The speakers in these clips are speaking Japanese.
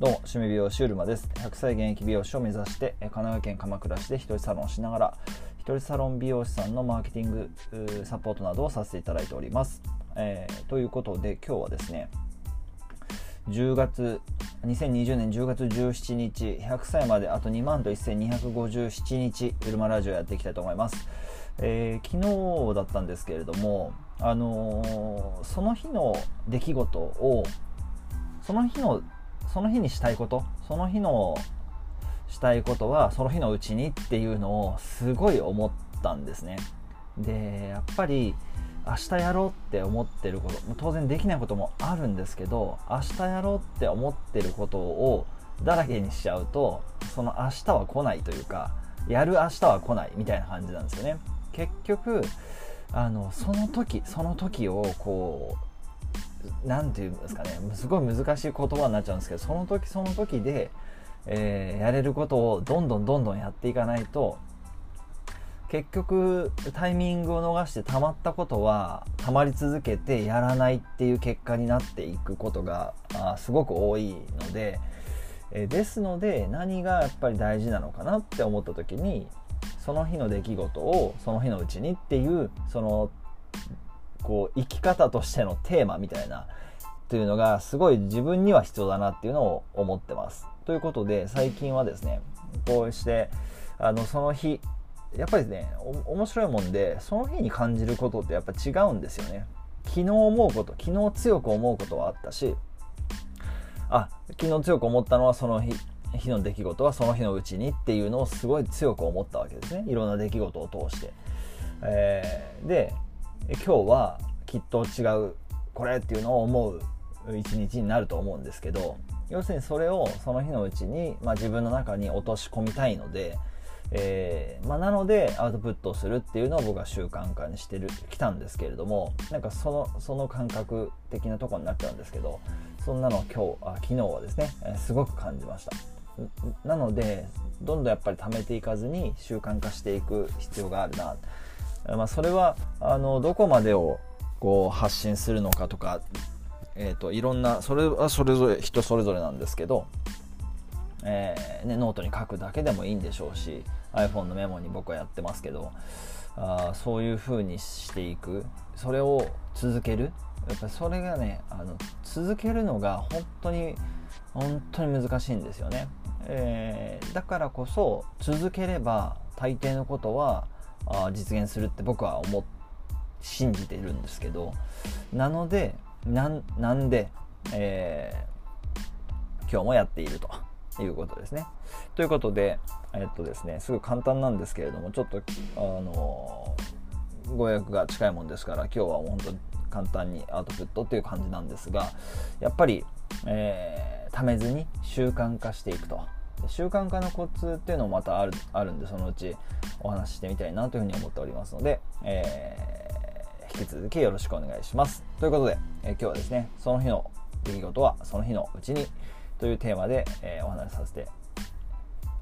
どうも、趣味美容師うるまです。100歳現役美容師を目指して、神奈川県鎌倉市で一人サロンしながら、一人サロン美容師さんのマーケティングサポートなどをさせていただいております。えーということで、今日はですね、10月、2020年10月17日、100歳まであと2万と1257日、うるまラジオやっていきたいと思います。えー昨日だったんですけれども、あのーその日の出来事を、その日のその日にしたいことその日のしたいことはその日のうちにっていうのをすごい思ったんですね。でやっぱり明日やろうって思ってること当然できないこともあるんですけど明日やろうって思ってることをだらけにしちゃうとその明日は来ないというかやる明日は来ないみたいな感じなんですよね。結局あのその時その時をこううなんていうんですかね。すごい難しい言葉になっちゃうんですけどその時その時で、えーやれることをどんどんどんどんやっていかないと結局タイミングを逃してたまったことはたまり続けてやらないっていう結果になっていくことがあすごく多いので、えーですので何がやっぱり大事なのかなって思った時にその日の出来事をその日のうちにっていうそのこう生き方としてのテーマみたいなっていうのがすごい自分には必要だなっていうのを思ってます。ということで最近はですねこうしてあのその日やっぱりねお面白いもんでその日に感じることってやっぱ違うんですよね。昨日思うこと昨日強く思うことはあったしあ昨日強く思ったのはその日日の出来事はその日のうちにっていうのをすごい強く思ったわけですねいろんな出来事を通して。えーで今日はきっと違うこれっていうのを思う一日になると思うんですけど要するにそれをその日のうちに、まあ、自分の中に落とし込みたいので、えーまあ、なのでアウトプットをするっていうのを僕は習慣化にしてるきたんですけれどもなんかそのその感覚的なとこになっちゃうんですけどそんなの今日あ昨日はですね、えーすごく感じました。なのでどんどんやっぱり貯めていかずに習慣化していく必要があるな、まあ、それはあのどこまでをこう発信するのかとか、えー、といろんなそれはそれぞれ人それぞれなんですけど、えーね、ノートに書くだけでもいいんでしょうし iPhone のメモに僕はやってますけどあそういう風にしていく。それを続ける。やっぱそれがねあの続けるのが本当に本当に難しいんですよね、えーだからこそ続ければ大抵のことは実現するって僕は思っ信じているんですけどなのでなんで、えー今日もやっているということですね。ということで、えっとですね、すごい簡単なんですけれどもちょっとあのご予約が近いもんですから今日はもう本当に簡単にアウトプットっていう感じなんですがやっぱり、えー貯めずに習慣化していくと習慣化のコツっていうのもまたあるあるんでそのうちお話ししてみたいなというふうに思っておりますので、えー引き続きよろしくお願いします。ということで、えー今日はですねその日の出来事はその日のうちにというテーマで、えーお話しさせて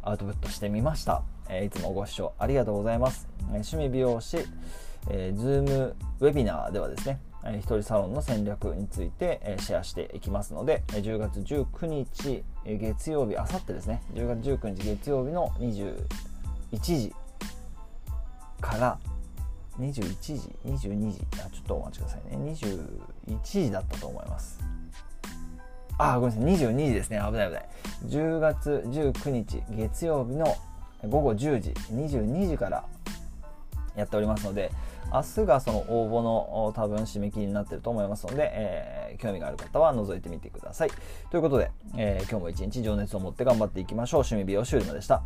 アウトプットしてみました、えいつもご視聴ありがとうございます、えー趣味美容師、えー、Zoom ウェビナーではですね、えー一人サロンの戦略について、えーシェアしていきますので、えー10月19日、えー月曜日あさってですね。10月19日月曜日の21時から21時22時。あちょっとお待ちくださいね。21時だったと思います。あごめんなさい。22時ですね。危ない危ない。10月19日月曜日の午後10時22時からやっておりますので明日がその応募の多分締め切りになってると思いますので、えー興味がある方は覗いてみてください。ということで、えー今日も一日情熱を持って頑張っていきましょう。趣味美容シュールでした。